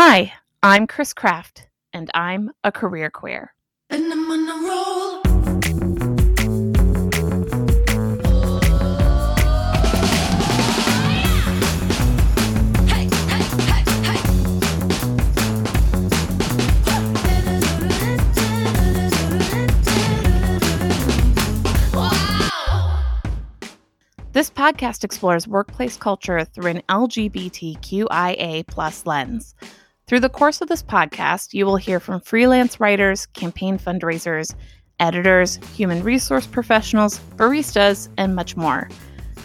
Hi, I'm Chris Kraft, and I'm a career queer. And I'm on a roll. Hey, hey, hey, hey. This podcast explores workplace culture through an LGBTQIA plus lens. Through the course of this podcast, you will hear from freelance writers, campaign fundraisers, editors, human resource professionals, baristas, and much more.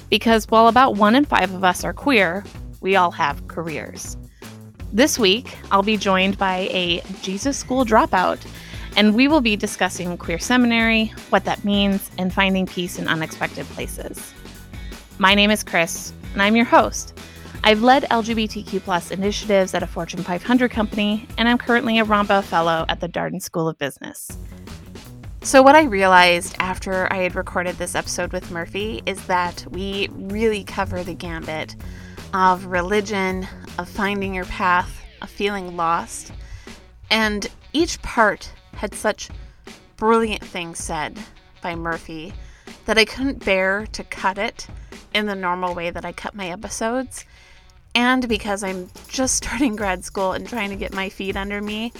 Because while about one in five of us are queer, we all have careers. This week, I'll be joined by a Jesus School dropout, and we will be discussing queer seminary, what that means, and finding peace in unexpected places. My name is Chris, and I'm your host. I've led LGBTQ plus initiatives at a Fortune 500 company, and I'm currently a ROMBA Fellow at the Darden School of Business. So, what I realized after I had recorded this episode with Murphy is that we really cover the gambit of religion, of finding your path, of feeling lost. And each part had such brilliant things said by Murphy that I couldn't bear to cut it in the normal way that I cut my episodes. And because I'm just starting grad school and trying to get my feet under me,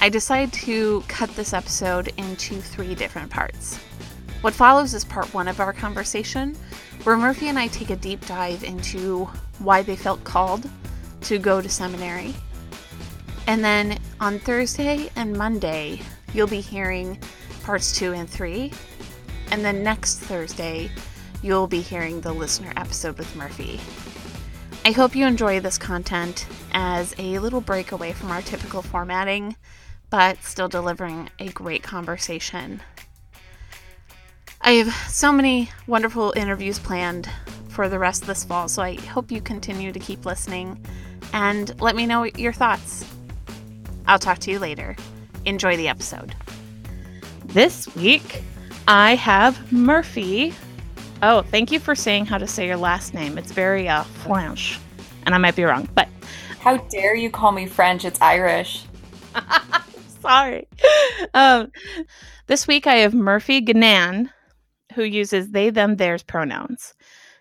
I decided to cut this episode into three different parts. What follows is part one of our conversation, where Murphy and I take a deep dive into why they felt called to go to seminary. And then on Thursday and Monday, you'll be hearing parts two and three. And then next Thursday, you'll be hearing the listener episode with Murphy. I hope you enjoy this content as a little break away from our typical formatting, but still delivering a great conversation. I have so many wonderful interviews planned for the rest of this fall, so I hope you continue to keep listening and let me know your thoughts. I'll talk to you later. Enjoy the episode. This week, I have Murphy. Oh, thank you for saying how to say your last name. It's very uh, French, and I might be wrong, but How dare you call me French? It's Irish. sorry. Um, this week, I have Murphy Ganan, who uses they, them, theirs pronouns.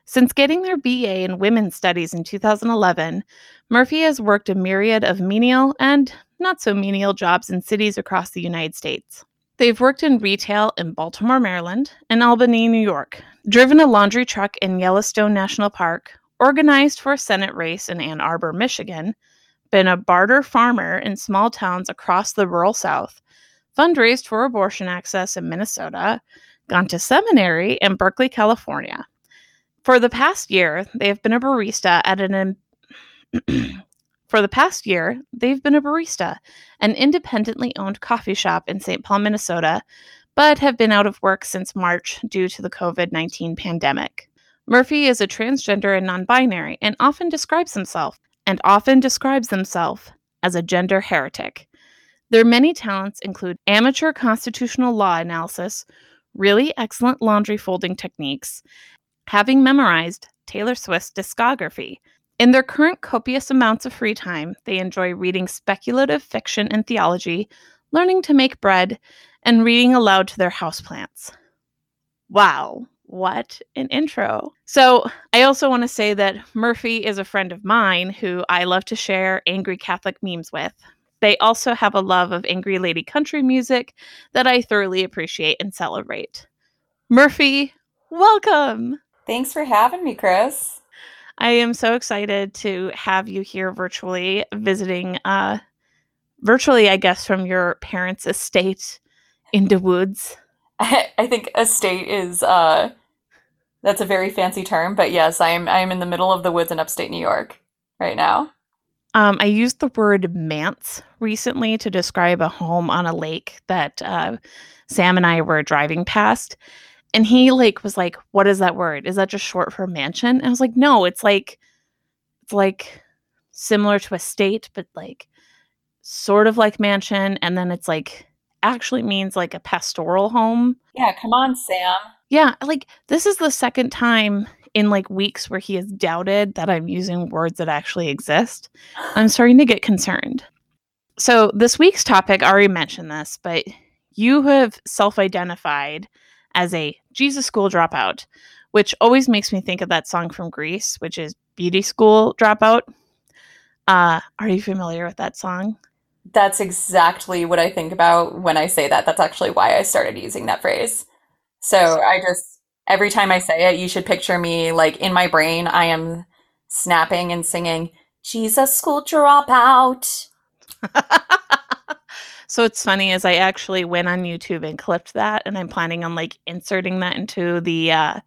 Since getting their BA in Women's Studies in 2011, Murphy has worked a myriad of menial and not so menial jobs in cities across the United States. They've worked in retail in Baltimore, Maryland, and Albany, New York, driven a laundry truck in Yellowstone National Park, organized for a Senate race in Ann Arbor, Michigan, been a barter farmer in small towns across the rural South, fundraised for abortion access in Minnesota, gone to seminary in Berkeley, California. For the past year, they have been a barista at an For the past year, they've been a barista, an independently owned coffee shop in St. Paul, Minnesota, but have been out of work since March due to the COVID 19 pandemic. Murphy is a transgender and non binary and often describes himself and often describes himself as a gender heretic. Their many talents include amateur constitutional law analysis, really excellent laundry folding techniques, having memorized Taylor Swift's discography. In their current copious amounts of free time, they enjoy reading speculative fiction and theology, learning to make bread, and reading aloud to their houseplants. Wow, what an intro. So, I also want to say that Murphy is a friend of mine who I love to share angry Catholic memes with. They also have a love of angry lady country music that I thoroughly appreciate and celebrate. Murphy, welcome. Thanks for having me, Chris. I am so excited to have you here virtually visiting uh virtually I guess from your parents' estate in the woods. I, I think estate is uh that's a very fancy term, but yes, I am I am in the middle of the woods in upstate New York right now. Um, I used the word manse recently to describe a home on a lake that uh, Sam and I were driving past. And he like was like, "What is that word? Is that just short for mansion?" And I was like, "No, it's like it's like similar to estate, but like sort of like mansion, and then it's like actually means like a pastoral home." Yeah, come on, Sam. Yeah, like this is the second time in like weeks where he has doubted that I'm using words that actually exist. I'm starting to get concerned. So, this week's topic, I already mentioned this, but you have self identified as a Jesus school dropout, which always makes me think of that song from Grease, which is Beauty School Dropout. Uh, are you familiar with that song? That's exactly what I think about when I say that. That's actually why I started using that phrase. So I just, every time I say it, you should picture me like in my brain, I am snapping and singing, Jesus school dropout. so it's funny as I actually went on YouTube and clipped that, and I'm planning on like inserting that into the uh,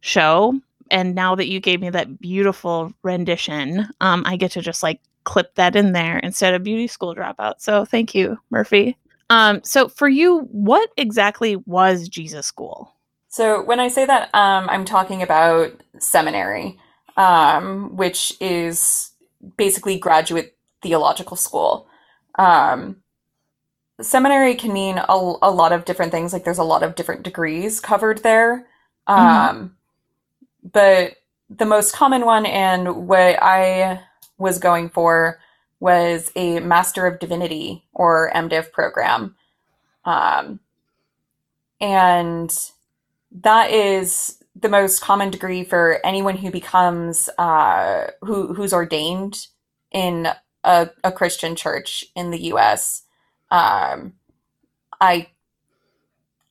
show. And now that you gave me that beautiful rendition, um, I get to just like clip that in there instead of beauty school dropout. So thank you, Murphy. Um, so for you, what exactly was Jesus School? So when I say that, um, I'm talking about seminary, um, which is basically graduate theological school. Um, seminary can mean a, a lot of different things. Like there's a lot of different degrees covered there. Um, but the most common one and what I was going for was a Master of Divinity or MDiv program. Um, and that is the most common degree for anyone who becomes uh, who who's ordained in a, a Christian church in the U.S. Um, I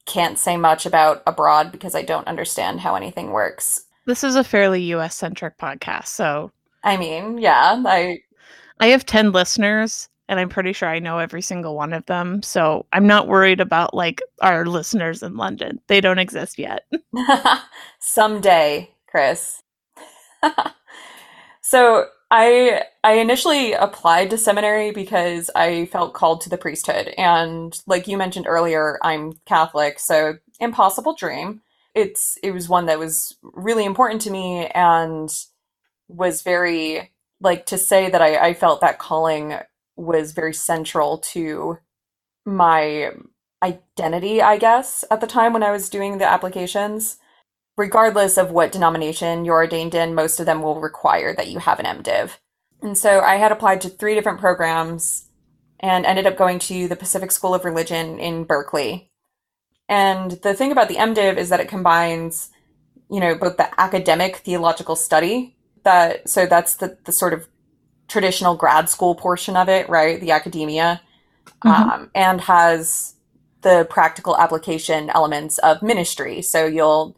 can't say much about abroad because I don't understand how anything works. This is a fairly US centric podcast. So I mean, yeah, I I have 10 listeners and I'm pretty sure I know every single one of them. So I'm not worried about like our listeners in London. They don't exist yet. someday, Chris. so I I initially applied to seminary because I felt called to the priesthood, and like you mentioned earlier, I'm Catholic, so impossible dream. It's it was one that was really important to me and was very like to say that I, I felt that calling was very central to my identity, I guess, at the time when I was doing the applications. Regardless of what denomination you're ordained in, most of them will require that you have an MDiv. And so I had applied to three different programs and ended up going to the Pacific School of Religion in Berkeley. And the thing about the MDiv is that it combines, you know, both the academic theological study that so that's the the sort of traditional grad school portion of it, right? The academia, Mhm. um, and has the practical application elements of ministry. So you'll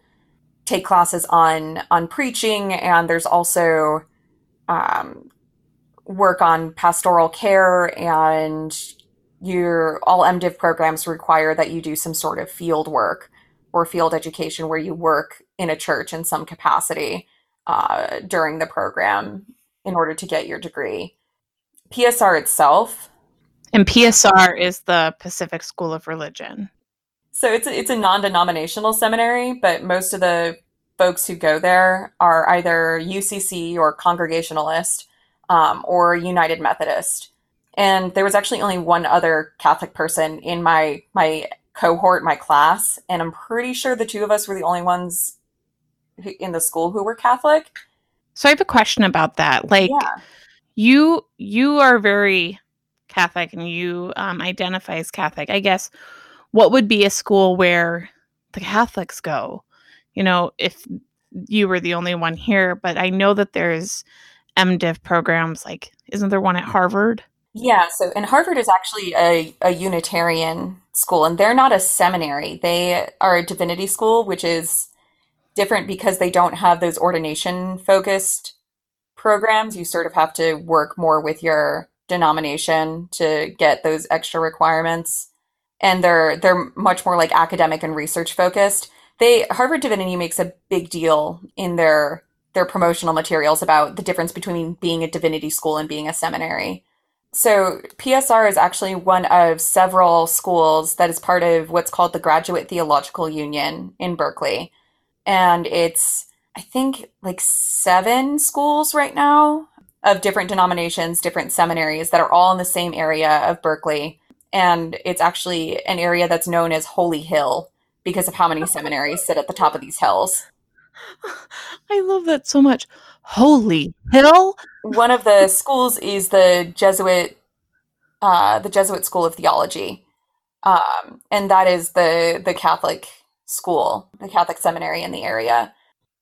take classes on on preaching, and there's also um, work on pastoral care, and your all MDiv programs require that you do some sort of field work or field education where you work in a church in some capacity uh, during the program in order to get your degree. PSR itself, And PSR is the Pacific School of Religion. so it's a, it's a non-denominational seminary, but most of the folks who go there are either UCC or Congregationalist um, or United Methodist. And there was actually only one other Catholic person in my my cohort, my class, and I'm pretty sure the two of us were the only ones in the school who were Catholic. So I have a question about that. Like Yeah. you you are very Catholic and you um, identify as Catholic. I guess what would be a school where the Catholics go? You know, if you were the only one here, but I know that there's MDiv programs. Like, isn't there one at Harvard? Yeah, so and Harvard is actually a, a Unitarian school, and they're not a seminary. They are a divinity school, which is different because they don't have those ordination focused programs. You sort of have to work more with your denomination to get those extra requirements. And they're they're much more like academic and research focused. They Harvard Divinity makes a big deal in their their promotional materials about the difference between being a divinity school and being a seminary. So, PSR is actually one of several schools that is part of what's called the Graduate Theological Union in Berkeley. And it's, I think, like seven schools right now of different denominations, different seminaries that are all in the same area of Berkeley. And it's actually an area that's known as Holy Hill because of how many seminaries sit at the top of these hills. I love that so much. Holy hill! One of the schools is the Jesuit uh, the Jesuit School of Theology, um, and that is the the Catholic school, the Catholic seminary in the area.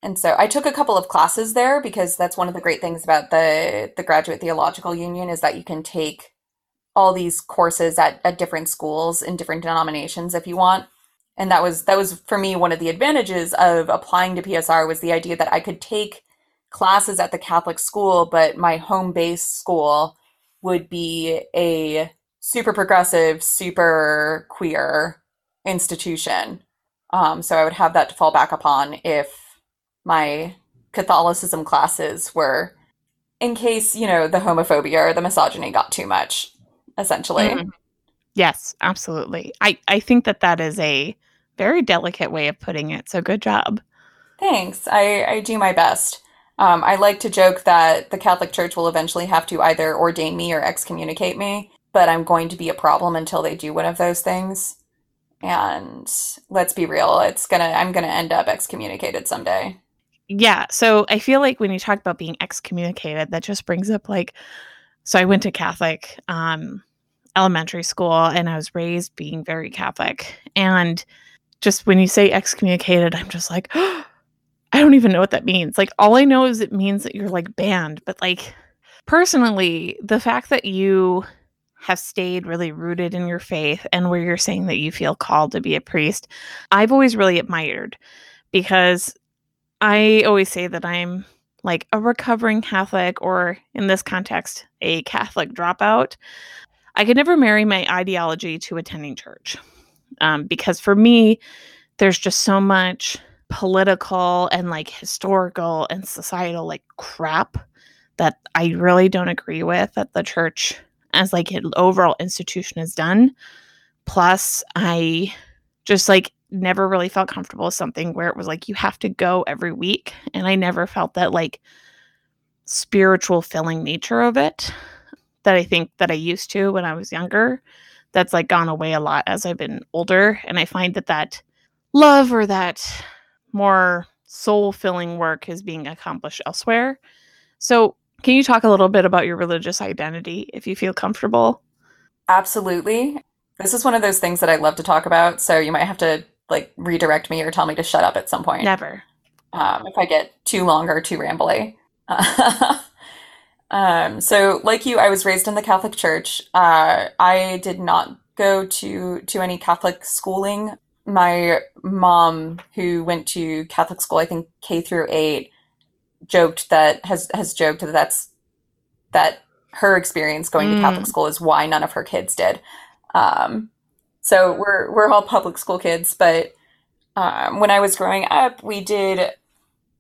And so I took a couple of classes there because that's one of the great things about the the Graduate Theological Union is that you can take all these courses at, at different schools in different denominations if you want. And that was that was for me one of the advantages of applying to PSR was the idea that I could take classes at the Catholic school, but my home base school would be a super progressive, super queer institution. Um, so I would have that to fall back upon if my Catholicism classes were in case, you know, the homophobia or the misogyny got too much, essentially. Mhm. Yes, absolutely. I, I think that that is a very delicate way of putting it. So good job. Thanks. I, I do my best. Um, I like to joke that the Catholic Church will eventually have to either ordain me or excommunicate me, but I'm going to be a problem until they do one of those things. And let's be real, it's gonna I'm gonna end up excommunicated someday. Yeah. So I feel like when you talk about being excommunicated, that just brings up like, so I went to Catholic um, elementary school and I was raised being very Catholic. And just when you say excommunicated, I'm just like, I don't even know what that means. Like, all I know is it means that you're like banned. But like, personally, the fact that you have stayed really rooted in your faith and where you're saying that you feel called to be a priest, I've always really admired because I always say that I'm like a recovering Catholic, or in this context, a Catholic dropout. I could never marry my ideology to attending church um, because for me, there's just so much political and like historical and societal like crap that I really don't agree with that the church as like an overall institution is done. Plus, I just like never really felt comfortable with something where it was like you have to go every week. And i never felt that like spiritual filling nature of it that i think that i used to when i was younger. That's like gone away a lot as i've been older. And i find that that love or that more soul filling work is being accomplished elsewhere. So can you talk a little bit about your religious identity if you feel comfortable Absolutely. This is one of those things that I love to talk about, so you might have to like redirect me or tell me to shut up at some point. never um, if I get too long or too rambly. um, so, like you, I was raised in the Catholic Church. Uh, I did not go to to any Catholic schooling. My mom, who went to Catholic school, I think K through eight, joked that has has joked that that's that her experience going to Mm. Catholic school is why none of her kids did. Um, so we're we're all public school kids, but um, when I was growing up, we did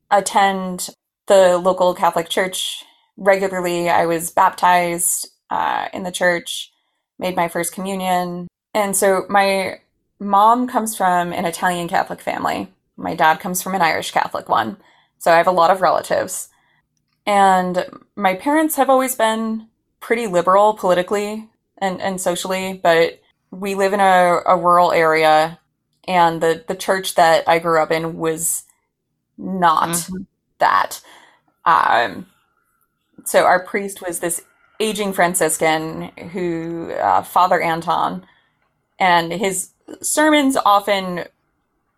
attend the local Catholic church regularly. I was baptized uh, in the church, made my first communion. And so my mom comes from an Italian Catholic family. My dad comes from an Irish Catholic one. So I have a lot of relatives. And my parents have always been pretty liberal politically and, and socially, but we live in a, a rural area and the, the church that I grew up in was not Mhm. that. Um, so our priest was this aging Franciscan who, uh, Father Anton, and his sermons often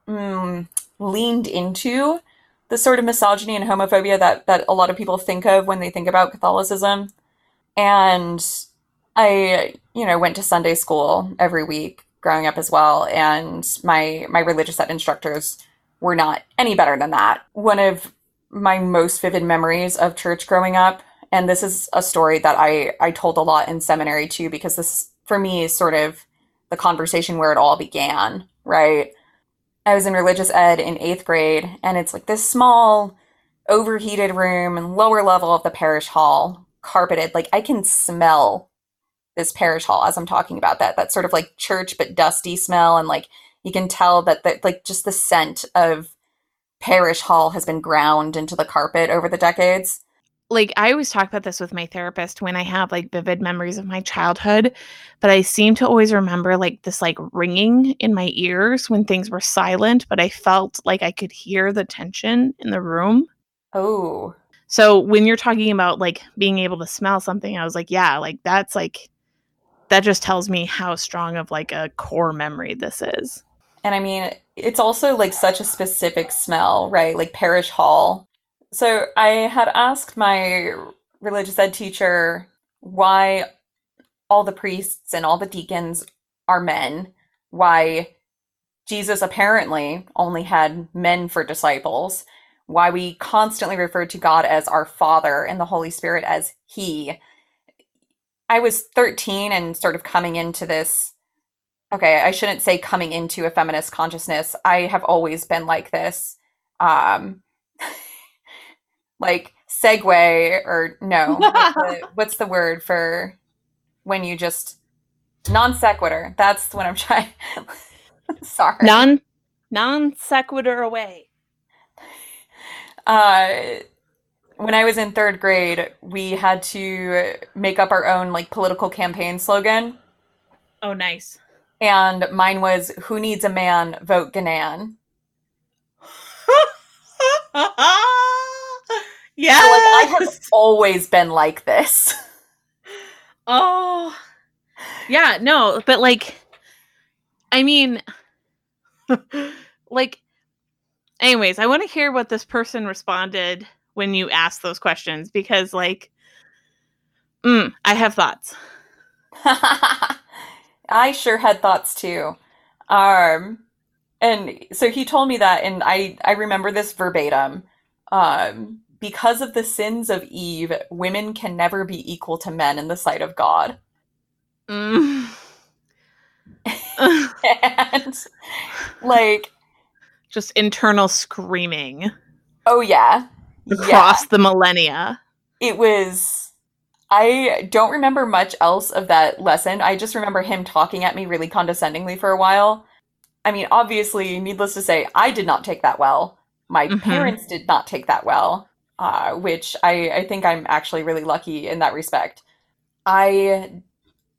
mm, leaned into the sort of misogyny and homophobia that, that a lot of people think of when they think about Catholicism. And I, you know, went to Sunday school every week growing up as well, and my my religious ed instructors were not any better than that. One of my most vivid memories of church growing up, and this is a story that I I told a lot in seminary too, because this for me is sort of the conversation where it all began, right? I was in religious ed in eighth grade, and it's like this small, overheated room and lower level of the parish hall, carpeted. Like I can smell this parish hall as I'm talking about that. That sort of like church but dusty smell, and like you can tell that that like just the scent of parish hall has been ground into the carpet over the decades. Like I always talk about this with my therapist when I have like vivid memories of my childhood, but I seem to always remember like this like ringing in my ears when things were silent, but I felt like I could hear the tension in the room. Oh, So when you're talking about like being able to smell something, I was like, yeah, like that's like that just tells me how strong of like a core memory this is. And I mean, it's also like such a specific smell, right? Like parish hall. So I had asked my religious ed teacher why all the priests and all the deacons are men, why Jesus apparently only had men for disciples, why we constantly refer to God as our Father and the Holy Spirit as He. I was 13 and sort of coming into this. Okay, I shouldn't say coming into a feminist consciousness. I have always been like this. Um, like segue or no, what's the, what's the word for when you just non sequitur? That's what I'm trying. Sorry. Non non sequitur away. uh, when I was in third grade, we had to make up our own like political campaign slogan, Oh, nice. and mine was "Who needs a man? Vote Ganan." Yeah. So, like I have always been like this. Oh, yeah, no, but like, I mean, like, anyways, I want to hear what this person responded when you asked those questions because, like, mm, I have thoughts. I sure had thoughts too. Um, and so he told me that, and I I remember this verbatim. Um, because of the sins of Eve, women can never be equal to men in the sight of God. Mm. And like, Just internal screaming oh yeah, yeah. across the millennia. It was. I don't remember much else of that lesson. I just remember him talking at me really condescendingly for a while. I mean, obviously, needless to say, I did not take that well. My Mhm. parents did not take that well, uh, which I, I think I'm actually really lucky in that respect. I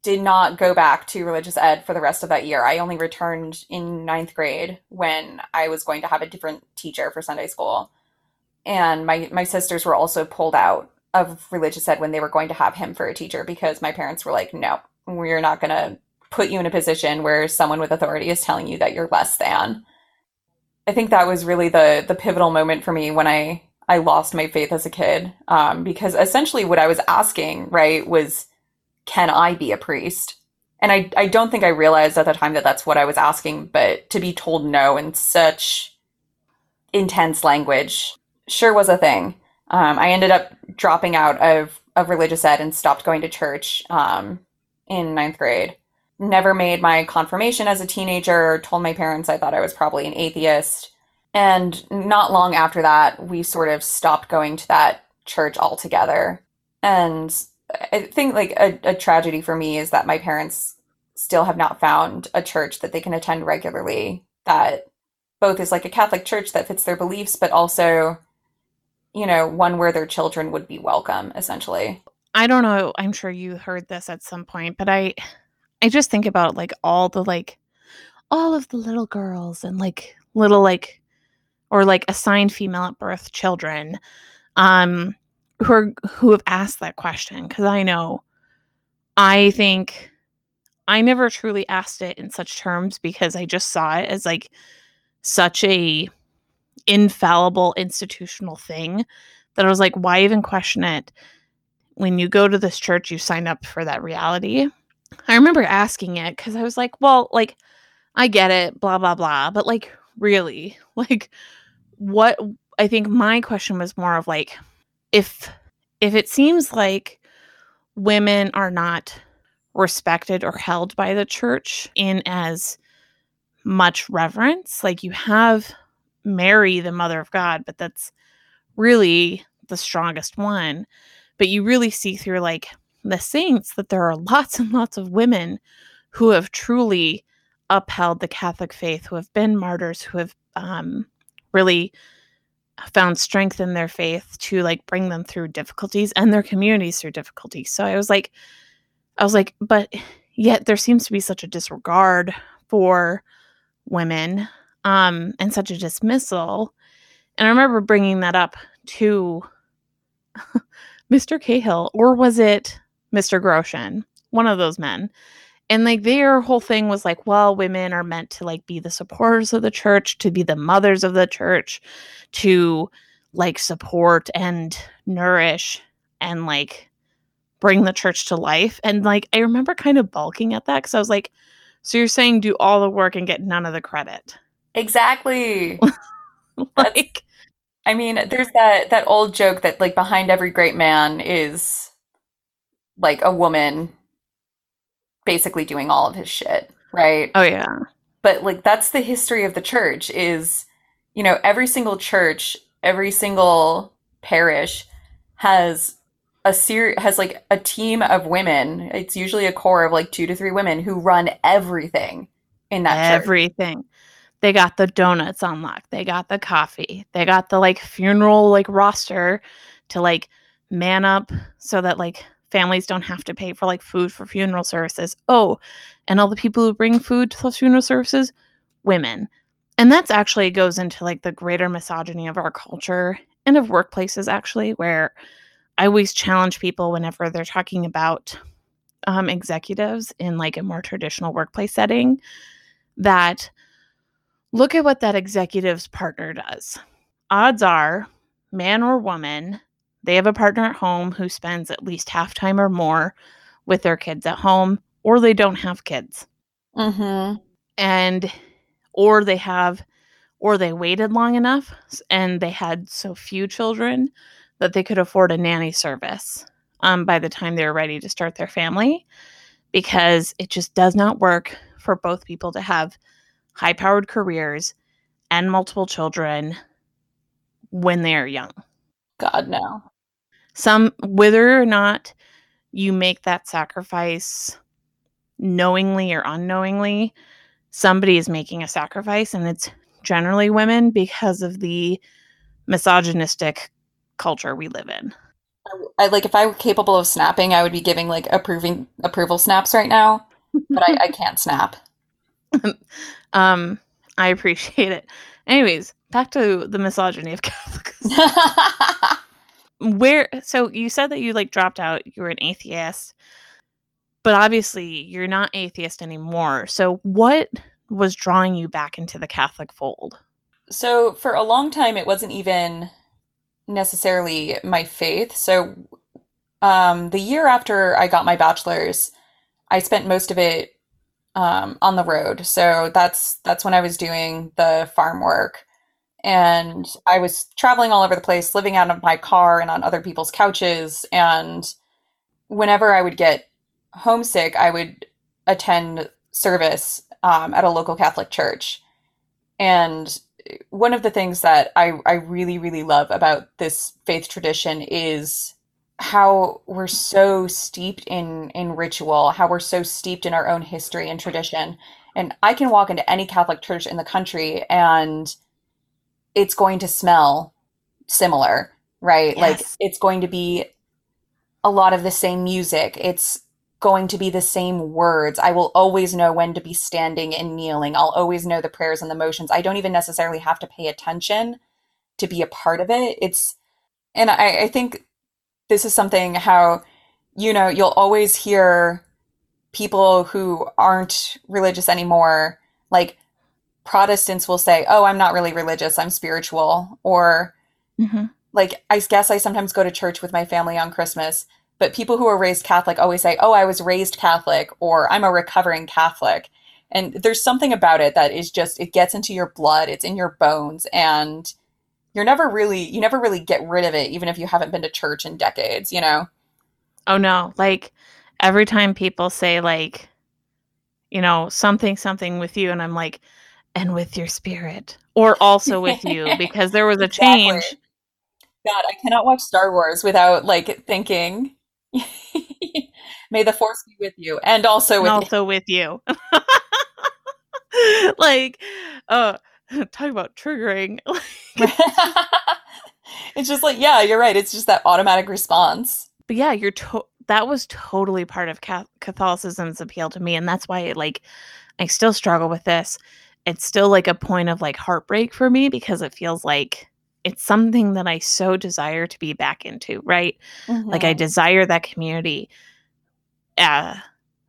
did not go back to religious ed for the rest of that year. I only returned in ninth grade when I was going to have a different teacher for Sunday school. And my, my sisters were also pulled out of religious ed when they were going to have him for a teacher because my parents were like, no, we're not going to put you in a position where someone with authority is telling you that you're less than. I think that was really the the pivotal moment for me when I I lost my faith as a kid um, because essentially what I was asking right was can I be a priest? And I I don't think I realized at the time that that's what I was asking, but to be told no in such intense language sure was a thing. Um, I ended up dropping out of of religious ed and stopped going to church um, in ninth grade never made my confirmation as a teenager, told my parents I thought I was probably an atheist. And not long after that, we sort of stopped going to that church altogether. And I think like a, a tragedy for me is that my parents still have not found a church that they can attend regularly that both is like a Catholic church that fits their beliefs, but also, you know, one where their children would be welcome, essentially. I don't know. I'm sure you heard this at some point, but I I just think about like all the like all of the little girls and like little like or like assigned female at birth children um who are who have asked that question cuz I know I think I never truly asked it in such terms because I just saw it as like such a infallible institutional thing that I was like why even question it when you go to this church you sign up for that reality I remember asking it because I was like, well, like, I get it, blah, blah, blah. But like, really, like, what I think my question was more of like, if if it seems like women are not respected or held by the church in as much reverence, like you have Mary, the mother of God, but that's really the strongest one. But you really see through like the saints that there are lots and lots of women who have truly upheld the Catholic faith, who have been martyrs, who have um, really found strength in their faith to like bring them through difficulties and their communities through difficulties. So I was like, I was like, but yet there seems to be such a disregard for women um, and such a dismissal. And I remember bringing that up to Mr. Cahill, or was it Mr. Groshen, one of those men. And like their whole thing was like, well, women are meant to like be the supporters of the church, to be the mothers of the church, to like support and nourish and like bring the church to life. And like I remember kind of balking at that because I was like, so you're saying do all the work and get none of the credit. Exactly. like I mean, there's that that old joke that like behind every great man is like a woman basically doing all of his shit, right? oh yeah. But like that's the history of the church is, you know, every single church, every single parish has a ser- has like a team of women. It's usually a core of like two to three women who run everything in that church. everything. They got the donuts on lock. They got the coffee. They got the like funeral like roster to like man up so that like families don't have to pay for like food for funeral services. Oh, and all the people who bring food to those funeral services, women. And that's actually goes into like the greater misogyny of our culture and of workplaces actually where I always challenge people whenever they're talking about um, executives in like a more traditional workplace setting that look at what that executive's partner does. Odds are, man or woman, they have a partner at home who spends at least half time or more with their kids at home, or they don't have kids. Mm-hmm. And, or they have, or they waited long enough and they had so few children that they could afford a nanny service um, by the time they were ready to start their family because it just does not work for both people to have high powered careers and multiple children when they are young. God no. Some, whether or not you make that sacrifice knowingly or unknowingly, somebody is making a sacrifice, and it's generally women because of the misogynistic culture we live in. I like if I were capable of snapping, I would be giving like approving approval snaps right now, but I, I can't snap. Um, I appreciate it. Anyways, back to the misogyny of Catholics. Where so you said that you like dropped out, you were an atheist, but obviously you're not atheist anymore. So what was drawing you back into the Catholic fold? So for a long time, it wasn't even necessarily my faith. So um, the year after I got my bachelor's, I spent most of it um, on the road. So that's that's when I was doing the farm work, and I was traveling all over the place, living out of my car and on other people's couches. And whenever I would get homesick, I would attend service um, at a local Catholic church. And one of the things that I, I really, really love about this faith tradition is how we're so steeped in in ritual, how we're so steeped in our own history and tradition. And I can walk into any Catholic church in the country and it's going to smell similar, right? Like it's going to be a lot of the same music. It's going to be the same words. I will always know when to be standing and kneeling. I'll always know the prayers and the motions. I don't even necessarily have to pay attention to be a part of it. It's, and I, I think this is something how, you know, you'll always hear people who aren't religious anymore, like Protestants will say, Oh, I'm not really religious, I'm spiritual. Or, Mhm. like, I guess I sometimes go to church with my family on Christmas, but people who are raised Catholic always say, Oh, I was raised Catholic, or I'm a recovering Catholic. And there's something about it that is just, it gets into your blood, it's in your bones, and you're never really, you never really get rid of it, even if you haven't been to church in decades, you know? Oh no, like every time people say like you know, something something with you and I'm like and with your spirit or also with you because there was a Exactly. change. God, I cannot watch Star Wars without like thinking, may the force be with you, and also and with also with you. like uh talk about triggering. It's just like, yeah, you're right. It's just that automatic response. but yeah, you're to- that was totally part of Catholicism's appeal to me, and that's why it, like I still struggle with this. It's still like a point of like heartbreak for me because it feels like it's something that I so desire to be back into, right? Like I Mhm. desire that community. Uh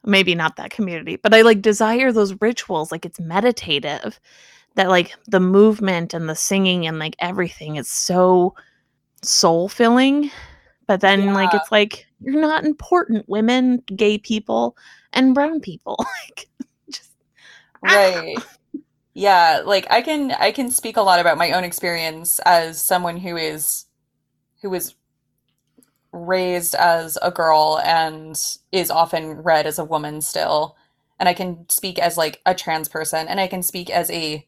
maybe not that community, but I like desire those rituals. Like it's meditative. That like the movement and the singing and like everything is so soul filling. But then like it's like you're not important, women, gay people, and brown people. like just Right. Yeah, like I can I can speak a lot about my own experience as someone who is who was raised as a girl and is often read as a woman still. And I can speak as like a trans person and I can speak as a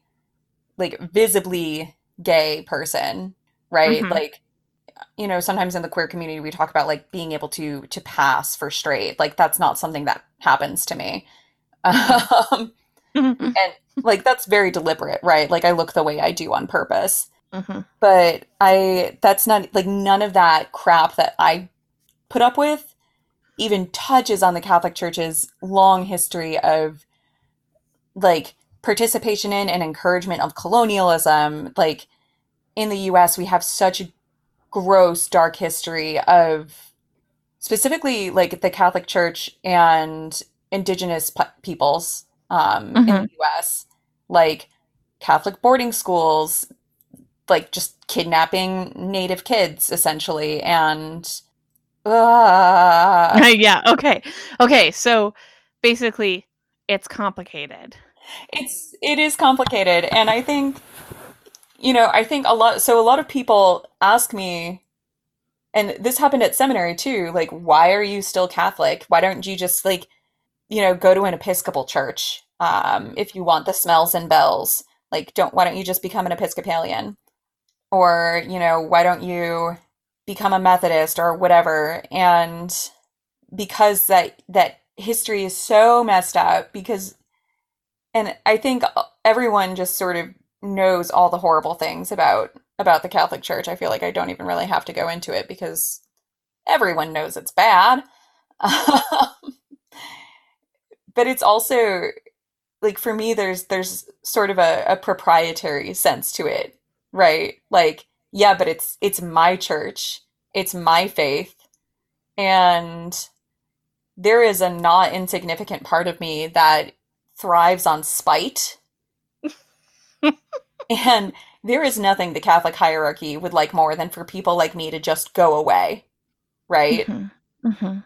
like visibly gay person, right? Mhm. Like you know, sometimes in the queer community we talk about like being able to to pass for straight. Like that's not something that happens to me. Um, Mhm. Like that's very deliberate, right? Like I look the way I do on purpose. Mhm. But I that's not like none of that crap that I put up with even touches on the Catholic Church's long history of like participation in and encouragement of colonialism. Like in the US, we have such a gross, dark history of specifically like the Catholic Church and indigenous p- peoples um, in Mhm. the US, like Catholic boarding schools, like just kidnapping native kids essentially, and uh, yeah, okay. Okay, so basically it's complicated. it's it is complicated, and I think you know I think a lot. So a lot of people ask me, and this happened at seminary too. Like, why are you still Catholic? Why don't you just like you know go to an Episcopal church um, if you want the smells and bells? Like, don't why don't you just become an Episcopalian? Or you know why don't you become a Methodist or whatever? And because that that history is so messed up because and I think everyone just sort of knows all the horrible things about about the Catholic Church. I feel like I don't even really have to go into it because everyone knows it's bad. but it's also like for me there's there's sort of a, a proprietary sense to it, right? Like, yeah, but it's it's my church, it's my faith, and there is a not insignificant part of me that thrives on spite. and there is nothing the Catholic hierarchy would like more than for people like me to just go away, right? Mhm. Mhm.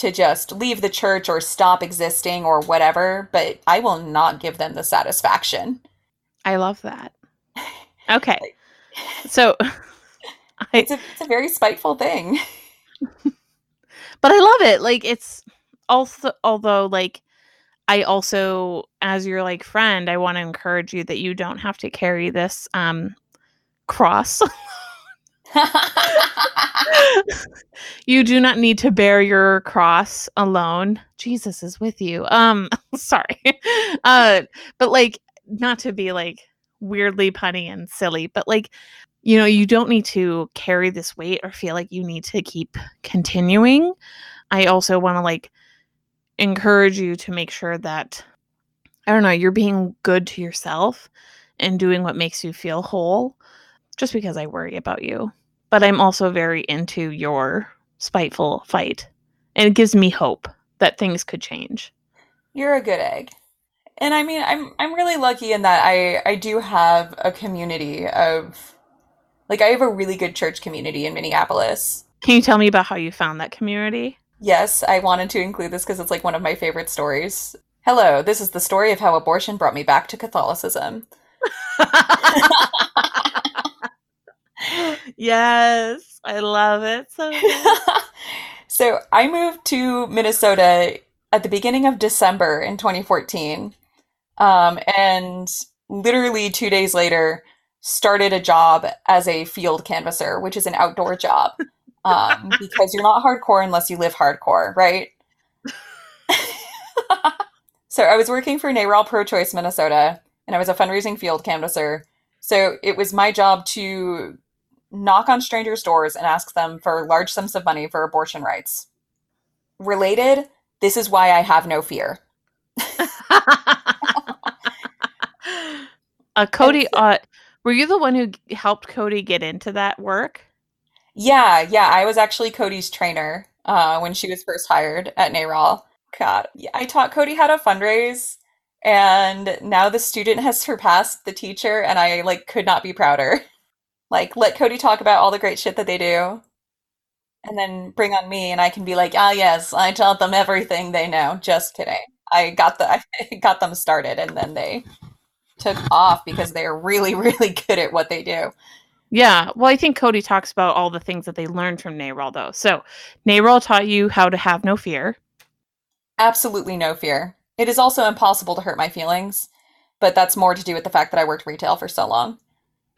To just leave the church or stop existing or whatever, but I will not give them the satisfaction. I love that. Okay. So I It's a, it's a very spiteful thing. but I love it. Like it's also although like I also as your like friend, I want to encourage you that you don't have to carry this um cross. you do not need to bear your cross alone. Jesus is with you. Um sorry. Uh but like not to be like weirdly punny and silly, but like you know, you don't need to carry this weight or feel like you need to keep continuing. I also want to like encourage you to make sure that I don't know, you're being good to yourself and doing what makes you feel whole just because I worry about you. But I'm also very into your spiteful fight. And it gives me hope that things could change. You're a good egg. And I mean, I'm I'm really lucky in that I I do have a community of like I have a really good church community in Minneapolis. Can you tell me about how you found that community? Yes, I wanted to include this because it's like one of my favorite stories. Hello, this is the story of how abortion brought me back to Catholicism. yes, I love it. So so I moved to Minnesota at the beginning of December in 2014. Um, and literally two days later, started a job as a field canvasser, which is an outdoor job. Um, because you're not hardcore unless you live hardcore, right? so I was working for NARAL Pro Choice Minnesota, and I was a fundraising field canvasser. So it was my job to knock on strangers' doors and ask them for large sums of money for abortion rights. Related, this is why I have no fear. uh, Cody, uh, were you the one who helped Cody get into that work? Yeah, yeah, I was actually Cody's trainer uh, when she was first hired at NARAL. God, I taught Cody how to fundraise, and now the student has surpassed the teacher, and I like could not be prouder. Like, let Cody talk about all the great shit that they do, and then bring on me, and I can be like, ah, yes, I taught them everything they know. Just kidding. I got the I got them started, and then they took off because they are really, really good at what they do. Yeah. Well, I think Cody talks about all the things that they learned from NARAL, though. So, NARAL taught you how to have no fear. Absolutely no fear. It is also impossible to hurt my feelings, but that's more to do with the fact that I worked retail for so long.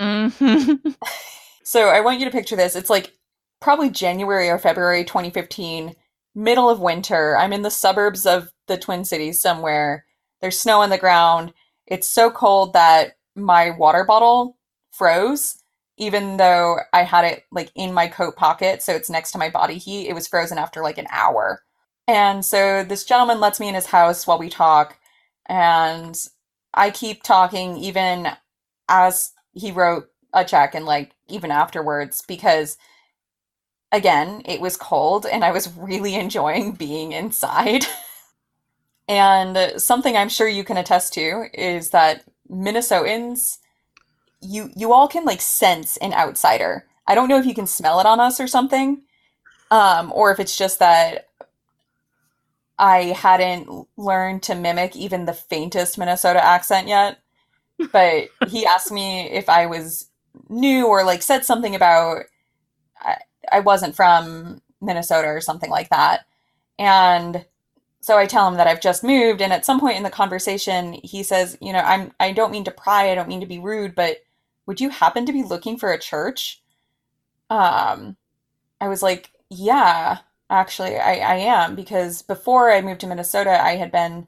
Hmm So I want you to picture this. It's like probably January or February 2015, middle of winter. I'm in the suburbs of the Twin Cities somewhere. There's snow on the ground. It's so cold that my water bottle froze, even though I had it like in my coat pocket, so it's next to my body heat. It was frozen after like an hour. And so this gentleman lets me in his house while we talk, and I keep talking even as he wrote a check and like even afterwards because again, it was cold and I was really enjoying being inside. and something I'm sure you can attest to is that Minnesotans you you all can like sense an outsider. I don't know if you can smell it on us or something. Um or if it's just that I hadn't learned to mimic even the faintest Minnesota accent yet. But he asked me if I was new or like said something about I, I wasn't from Minnesota or something like that. And so I tell him that I've just moved and at some point in the conversation he says, you know, I'm I don't mean to pry, I don't mean to be rude, but would you happen to be looking for a church? Um I was like, yeah, actually I I am because before I moved to Minnesota, I had been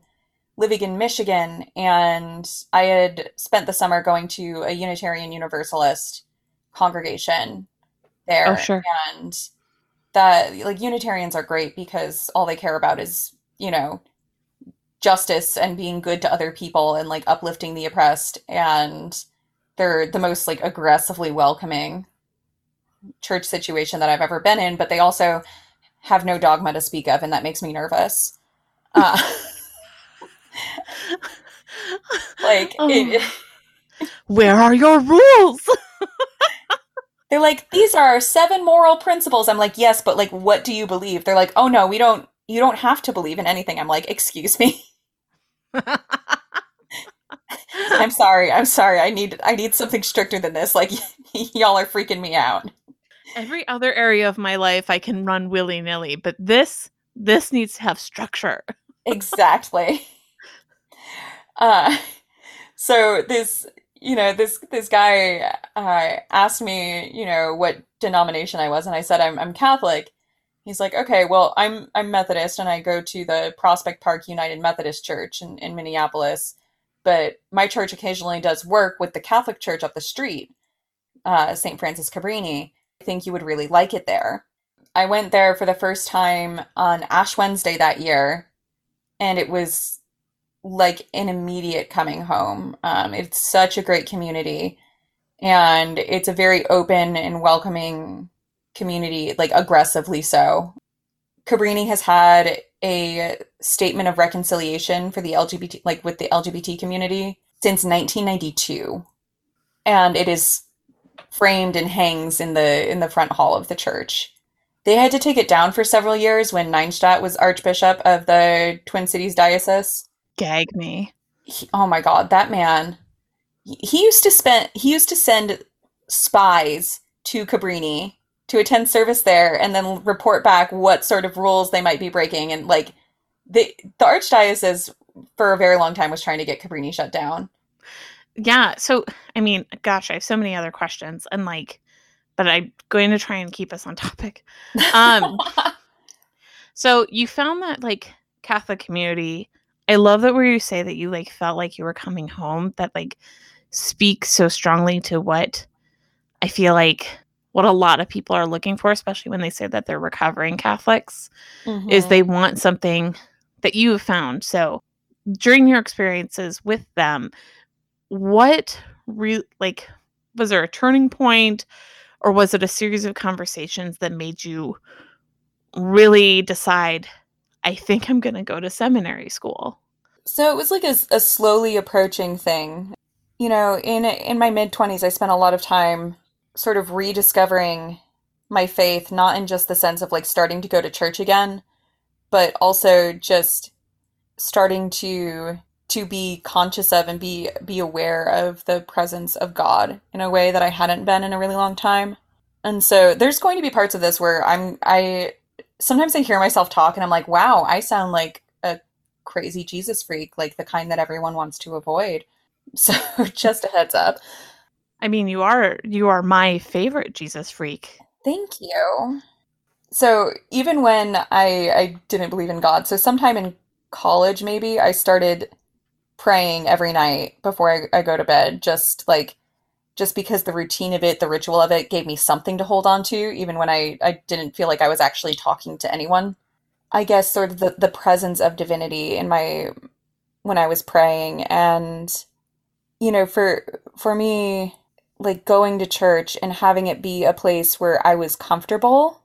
living in Michigan and I had spent the summer going to a Unitarian Universalist congregation there Oh, sure. and that like Unitarians are great because all they care about is, you know, justice and being good to other people and like uplifting the oppressed and they're the most like aggressively welcoming church situation that I've ever been in, but they also have no dogma to speak of and that makes me nervous. Uh, like Oh. it, Where are your rules? they're like these are our seven moral principles. I'm like, "Yes, but like what do you believe?" They're like, "Oh no, we don't you don't have to believe in anything." I'm like, "Excuse me." I'm sorry. I'm sorry. I need I need something stricter than this. Like y'all are freaking me out. Every other area of my life I can run willy nilly, but this this needs to have structure. Exactly. Uh so this you know this this guy uh asked me, you know, what denomination I was and I said I'm I'm Catholic. He's like, "Okay, well, I'm I'm Methodist and I go to the Prospect Park United Methodist Church in in Minneapolis, but my church occasionally does work with the Catholic church up the street, uh St. Francis Cabrini. I think you would really like it there." I went there for the first time on Ash Wednesday that year, and it was like an immediate coming home. Um, it's such a great community, and it's a very open and welcoming community, like aggressively so. Cabrini has had a statement of reconciliation for the LGBT, like with the LGBT community, since 1992, and it is framed and hangs in the in the front hall of the church. They had to take it down for several years when Neinstadt was Archbishop of the Twin Cities Diocese. Gag me. He- oh my God, that man! He he used to spend he used to send spies to Cabrini to attend service there and then report back what sort of rules they might be breaking. And like the the Archdiocese for a very long time was trying to get Cabrini shut down. Yeah, so I mean, gosh, I have so many other questions and like but I'm going to try and keep us on topic. Um so you found that like Catholic community. I love that where you say that you like felt like you were coming home that like speaks so strongly to what I feel like what a lot of people are looking for, especially when they say that they're recovering Catholics, is Mhm. they want something that you have found. So during your experiences with them, what re- like was there a turning point or was it a series of conversations that made you really decide I think I'm going to go to seminary school. So it was like a, a slowly approaching thing. You know, in in my mid 20s I spent a lot of time sort of rediscovering my faith, not in just the sense of like starting to go to church again, but also just starting to to be conscious of and be be aware of the presence of God in a way that I hadn't been in a really long time. And so there's going to be parts of this where I'm I sometimes I hear myself talk and I'm like, wow, I sound like a crazy Jesus freak, like the kind that everyone wants to avoid. So just a heads up. I mean, you are you are my favorite Jesus freak. Thank you. So even when I I didn't believe in God, so sometime in college maybe I started praying every night before I, I go to bed, just like just because the routine of it, the ritual of it gave me something to hold on to, even when I, I didn't feel like I was actually talking to anyone. I guess sort of the, the presence of divinity in my when I was praying and you know, for for me, like going to church and having it be a place where I was comfortable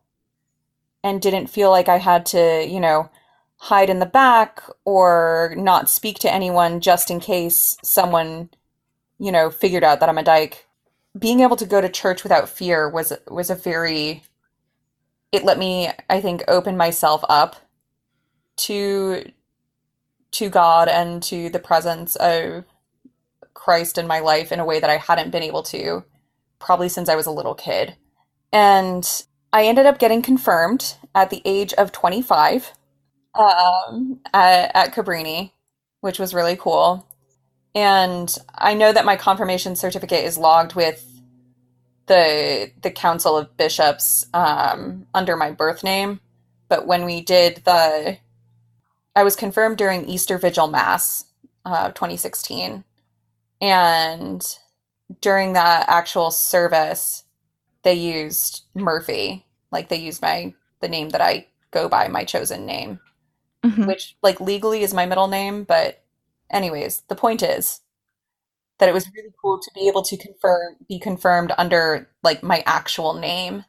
and didn't feel like I had to, you know, hide in the back or not speak to anyone just in case someone, you know, figured out that I'm a dyke. Being able to go to church without fear was was a very it let me, I think, open myself up to to God and to the presence of Christ in my life in a way that I hadn't been able to probably since I was a little kid. And I ended up getting confirmed at the age of 25 um, at, at Cabrini, which was really cool. And I know that my confirmation certificate is logged with the the Council of Bishops um, under my birth name. But when we did the, I was confirmed during Easter Vigil Mass, uh, 2016, and during that actual service, they used Murphy, like they used my the name that I go by, my chosen name Mhm. which like legally is my middle name, but anyways, the point is that it was really cool to be able to confirm be confirmed under like my actual name.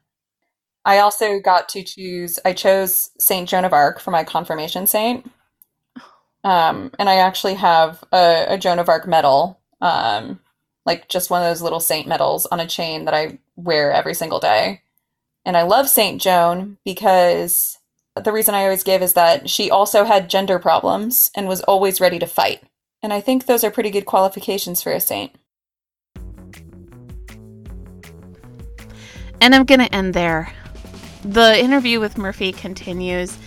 I also got to choose I chose Saint Joan of Arc for my confirmation saint. Um, and I actually have a, a Joan of Arc medal, um, like just one of those little saint medals on a chain that I wear every single day. And I love Saint Joan because the reason I always give is that she also had gender problems and was always ready to fight. And I think those are pretty good qualifications for a saint. And I'm going to end there. The interview with Murphy continues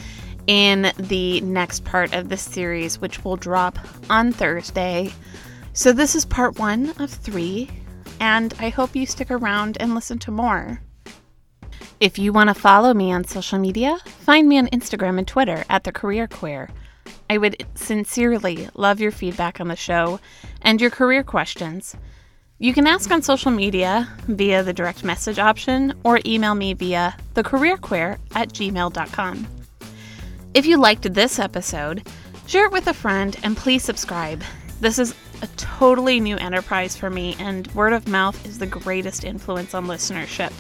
in the next part of this series, which will drop on Thursday. So, this is part one of three, and I hope you stick around and listen to more. If you want to follow me on social media, find me on Instagram and Twitter at The Career Queer. I would sincerely love your feedback on the show and your career questions. You can ask on social media via the direct message option or email me via thecareerqueer at gmail.com. If you liked this episode, share it with a friend and please subscribe. This is a totally new enterprise for me, and word of mouth is the greatest influence on listenership.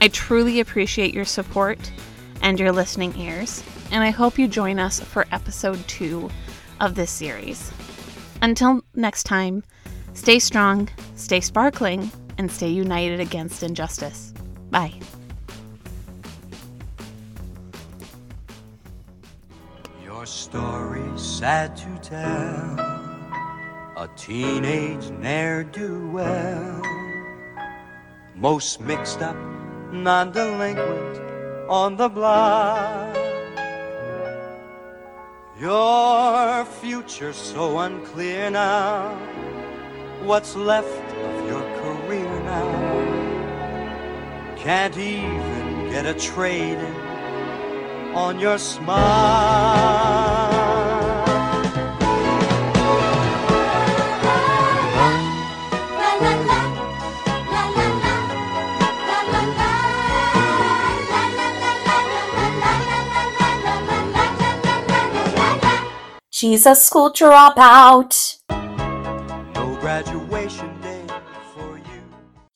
I truly appreciate your support and your listening ears, and I hope you join us for episode two of this series. Until next time, stay strong, stay sparkling, and stay united against injustice. Bye. Your story's sad to tell. A teenage ne'er do well. Most mixed up, non delinquent on the block. Your future so unclear now. What's left of your career now? Can't even get a trade on your smile. She's a school dropout.